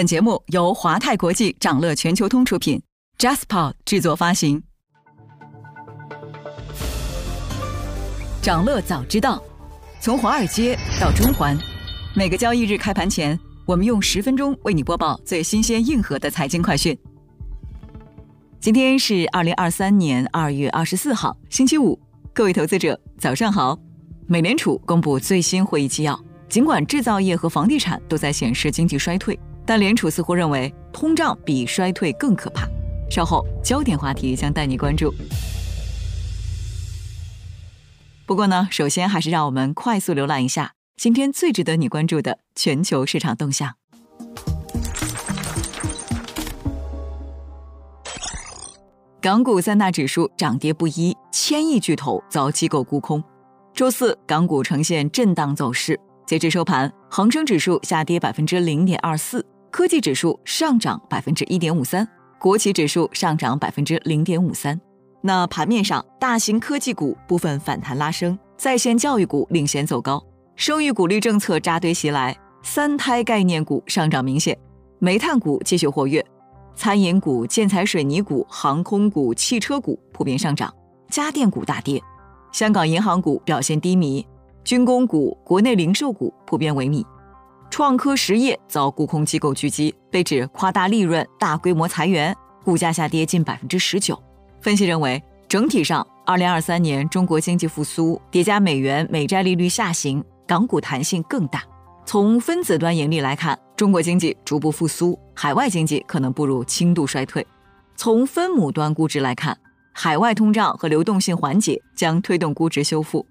本节目由华泰国际掌乐全球通出品，JustPod 制作发行。掌乐早知道，从华尔街到中环，每个交易日开盘前，我们用十分钟为你播报最新鲜、硬核的财经快讯。今天是二零二三年二月二十四号，星期五。各位投资者，早上好。美联储公布最新会议纪要，尽管制造业和房地产都在显示经济衰退，但联储似乎认为通胀比衰退更可怕。稍后焦点话题将带你关注。不过呢，首先还是让我们快速浏览一下今天最值得你关注的全球市场动向。港股三大指数涨跌不一，千亿巨头遭机构沽空。周四，港股呈现震荡走势，截至收盘，恒生指数下跌百分之零点二四，科技指数上涨百分之一点五三，国企指数上涨百分之零点五三。那盘面上，大型科技股部分反弹拉升，在线教育股领先走高，生育鼓励政策扎堆袭来，三胎概念股上涨明显，煤炭股继续活跃，餐饮股、建材水泥股、航空股、汽车股普遍上涨，家电股大跌，香港银行股表现低迷，军工股、国内零售股普遍萎靡，创科实业遭沽空机构狙击，被指夸大利润、大规模裁员，股价下跌近百分之十九。分析认为，整体上，二零二三年中国经济复苏叠加美元美债利率下行，港股弹性更大。从分子端盈利来看，中国经济逐步复苏，海外经济可能步入轻度衰退。从分母端估值来看，海外通胀和流动性缓解将推动估值修复。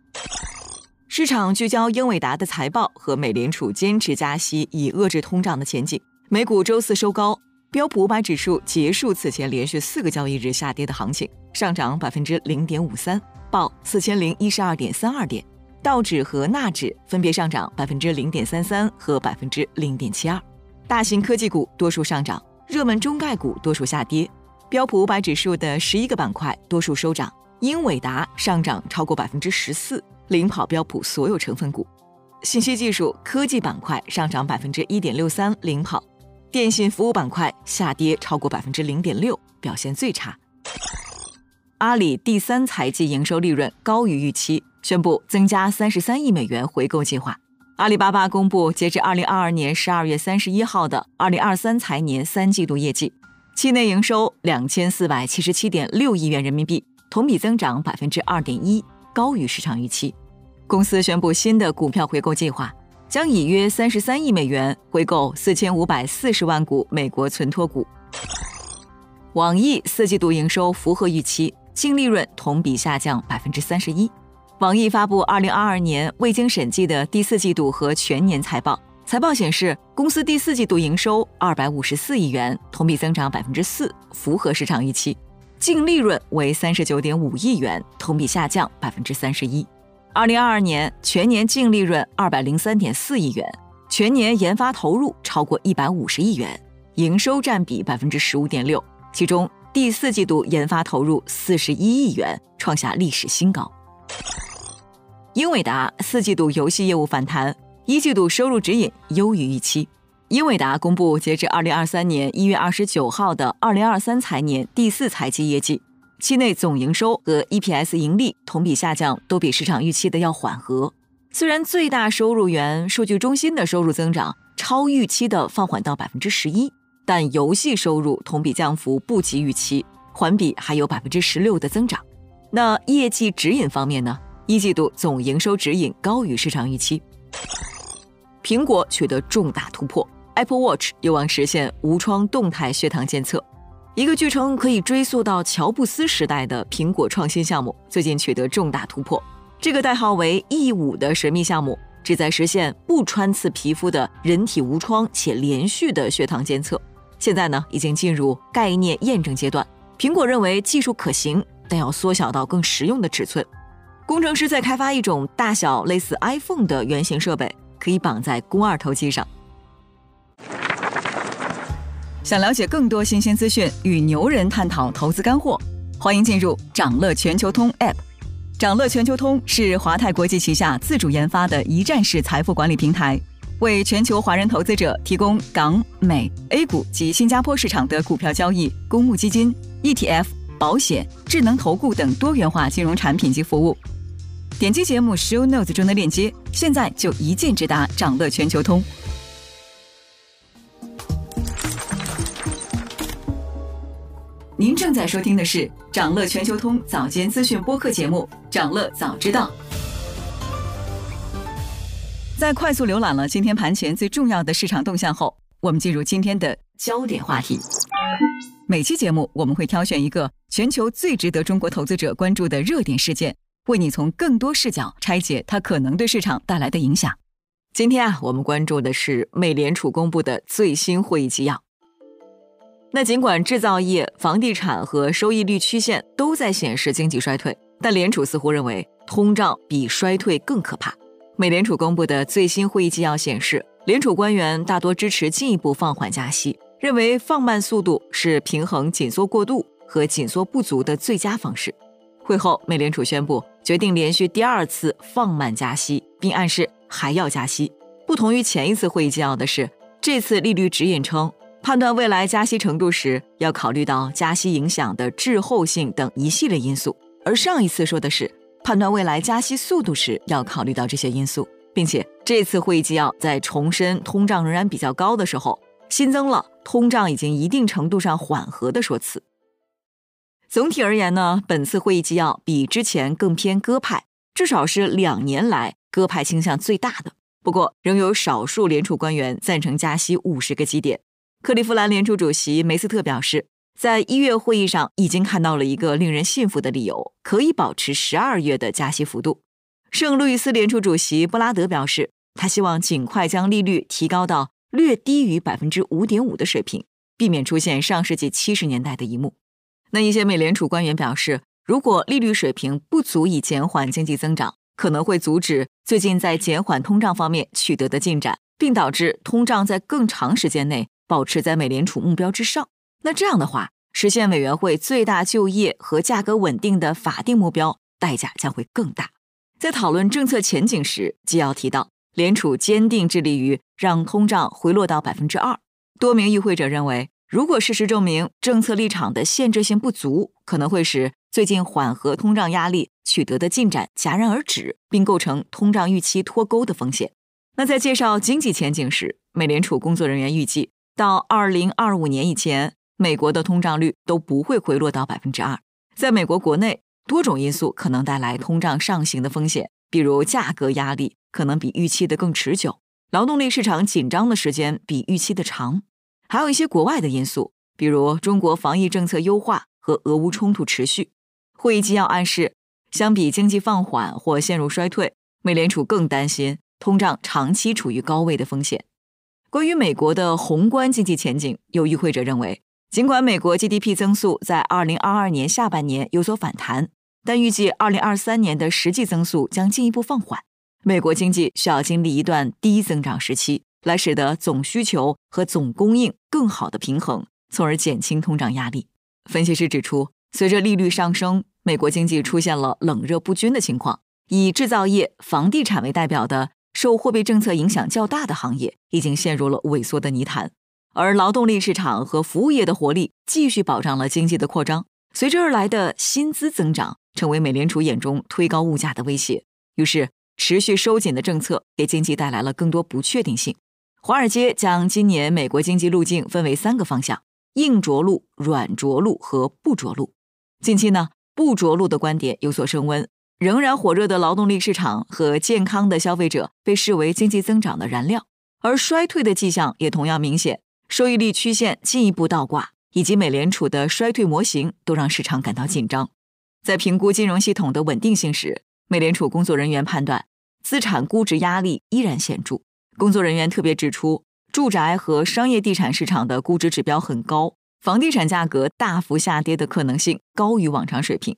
市场聚焦英伟达的财报和美联储坚持加息以遏制通胀的前景。美股周四收高。标普五百指数结束此前连续四个交易日下跌的行情，上涨百分之零点五三，报四千零一十二点三二点。道指和纳指分别上涨百分之零点三三和百分之零点七二。大型科技股多数上涨，热门中概股多数下跌。标普五百指数的十一个板块多数收涨，英伟达上涨超过百分之十四，领跑标普所有成分股。信息技术科技板块上涨百分之一点六三，领跑。电信服务板块下跌超过百分之零点六，表现最差。阿里第三财季营收利润高于预期，宣布增加三十三亿美元回购计划。阿里巴巴公布截至二零二二年十二月三十一号的二零二三财年三季度业绩，期内营收两千四百七十七点六亿元人民币，同比增长百分之二点一，高于市场预期。公司宣布新的股票回购计划。将以约三十三亿美元回购四千五百四十万股美国存托股。网易四季度营收符合预期，净利润同比下降百分之三十一。网易发布二零二二年未经审计的第四季度和全年财报，财报显示公司第四季度营收二百五十四亿元，同比增长百分之四，符合市场预期；净利润为三十九点五亿元，同比下降百分之三十一。二零二二年全年净利润二百零三点四亿元，全年研发投入超过一百五十亿元，营收占比百分之十五点六，其中第四季度研发投入四十一亿元，创下历史新高。英伟达四季度游戏业务反弹，一季度收入指引优于预期。英伟达公布截至二零二三年一月二十九号的二零二三财年第四财季业绩。期内总营收和 EPS 盈利同比下降，都比市场预期的要缓和。虽然最大收入源数据中心的收入增长超预期的放缓到百分之十一，但游戏收入同比降幅不及预期，环比还有百分之十六的增长。那业绩指引方面呢？一季度总营收指引高于市场预期。苹果取得重大突破，Apple Watch 有望实现无创动态血糖监测。一个据称可以追溯到乔布斯时代的苹果创新项目，最近取得重大突破。这个代号为 E 五的神秘项目，旨在实现不穿刺皮肤的人体无创且连续的血糖监测。现在呢，已经进入概念验证阶段。苹果认为技术可行，但要缩小到更实用的尺寸。工程师在开发一种大小类似 iPhone 的圆形设备，可以绑在肱二头肌上。想了解更多新鲜资讯，与牛人探讨投资干货，欢迎进入掌乐全球通 App。掌乐全球通是华泰国际旗下自主研发的一站式财富管理平台，为全球华人投资者提供港、美、A 股及新加坡市场的股票交易、公募基金、ETF、保险、智能投顾等多元化金融产品及服务。点击节目 show notes 中的链接，现在就一键直达掌乐全球通。您正在收听的是掌乐全球通早间资讯播客节目《掌乐早知道》。在快速浏览了今天盘前最重要的市场动向后，我们进入今天的焦点话题。每期节目我们会挑选一个全球最值得中国投资者关注的热点事件，为你从更多视角拆解它可能对市场带来的影响。今天啊，我们关注的是美联储公布的最新会议纪要。那尽管制造业、房地产和收益率曲线都在显示经济衰退，但联储似乎认为通胀比衰退更可怕。美联储公布的最新会议纪要显示，联储官员大多支持进一步放缓加息，认为放慢速度是平衡紧缩过度和紧缩不足的最佳方式。会后，美联储宣布决定连续第二次放慢加息，并暗示还要加息。不同于前一次会议纪要的是，这次利率指引称。判断未来加息程度时，要考虑到加息影响的滞后性等一系列因素；而上一次说的是判断未来加息速度时，要考虑到这些因素，并且这次会议纪要在重申通胀仍然比较高的时候，新增了通胀已经一定程度上缓和的说辞。总体而言呢，本次会议纪要比之前更偏鸽派，至少是两年来鸽派倾向最大的。不过，仍有少数联储官员赞成加息五十个基点。克利夫兰联储主席梅斯特表示，在一月会议上已经看到了一个令人信服的理由，可以保持十二月的加息幅度。圣路易斯联储主席布拉德表示，他希望尽快将利率提高到略低于百分之五点五的水平，避免出现上世纪七十年代的一幕。那一些美联储官员表示，如果利率水平不足以减缓经济增长，可能会阻止最近在减缓通胀方面取得的进展，并导致通胀在更长时间内。保持在美联储目标之上，那这样的话，实现委员会最大就业和价格稳定的法定目标代价将会更大。在讨论政策前景时，纪要提到，联储坚定致力于让通胀回落到百分之二。多名与会者认为，如果事实证明政策立场的限制性不足，可能会使最近缓和通胀压力取得的进展戛然而止，并构成通胀预期脱钩的风险。那在介绍经济前景时，美联储工作人员预计。到二零二五年以前，美国的通胀率都不会回落到百分之二。在美国国内，多种因素可能带来通胀上行的风险，比如价格压力可能比预期的更持久，劳动力市场紧张的时间比预期的长，还有一些国外的因素，比如中国防疫政策优化和俄乌冲突持续。会议纪要暗示，相比经济放缓或陷入衰退，美联储更担心通胀长期处于高位的风险。关于美国的宏观经济前景，有与会者认为，尽管美国 GDP 增速在2022年下半年有所反弹，但预计2023年的实际增速将进一步放缓。美国经济需要经历一段低增长时期，来使得总需求和总供应更好的平衡，从而减轻通胀压力。分析师指出，随着利率上升，美国经济出现了冷热不均的情况，以制造业、房地产为代表的。受货币政策影响较大的行业已经陷入了萎缩的泥潭，而劳动力市场和服务业的活力继续保障了经济的扩张。随之而来的薪资增长成为美联储眼中推高物价的威胁。于是，持续收紧的政策给经济带来了更多不确定性。华尔街将今年美国经济路径分为三个方向：硬着陆、软着陆和不着陆。近期呢，不着陆的观点有所升温。仍然火热的劳动力市场和健康的消费者被视为经济增长的燃料，而衰退的迹象也同样明显，收益率曲线进一步倒挂，以及美联储的衰退模型都让市场感到紧张。在评估金融系统的稳定性时，美联储工作人员判断资产估值压力依然显著。工作人员特别指出，住宅和商业地产市场的估值指标很高，房地产价格大幅下跌的可能性高于往常水平。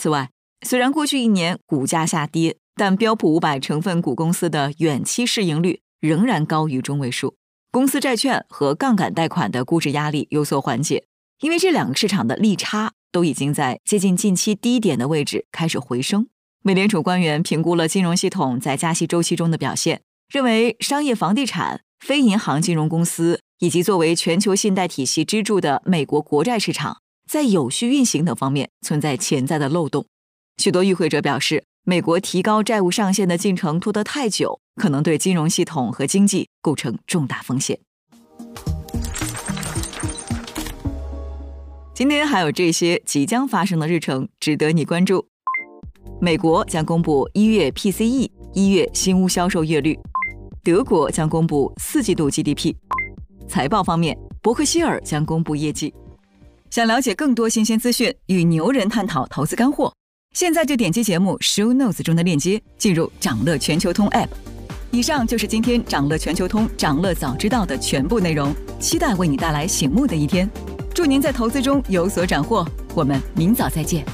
此外，虽然过去一年股价下跌，但标普五百成分股公司的远期市盈率仍然高于中位数。公司债券和杠杆贷款的估值压力有所缓解，因为这两个市场的利差都已经在接近近期低点的位置开始回升。美联储官员评估了金融系统在加息周期中的表现，认为商业房地产、非银行金融公司以及作为全球信贷体系支柱的美国国债市场，在有序运行等方面存在潜在的漏洞。许多与会者表示，美国提高债务上限的进程拖得太久，可能对金融系统和经济构成重大风险。今天还有这些即将发生的日程值得你关注：美国将公布一月 PCE 一月新屋销售月率；德国将公布四季度 GDP。财报方面，伯克希尔将公布业绩。想了解更多新鲜资讯，与牛人探讨投资干货，现在就点击节目 Show Notes 中的链接，进入掌乐全球通 App。以上就是今天掌乐全球通掌乐早知道的全部内容，期待为你带来醒目的一天。祝您在投资中有所斩获，我们明早再见。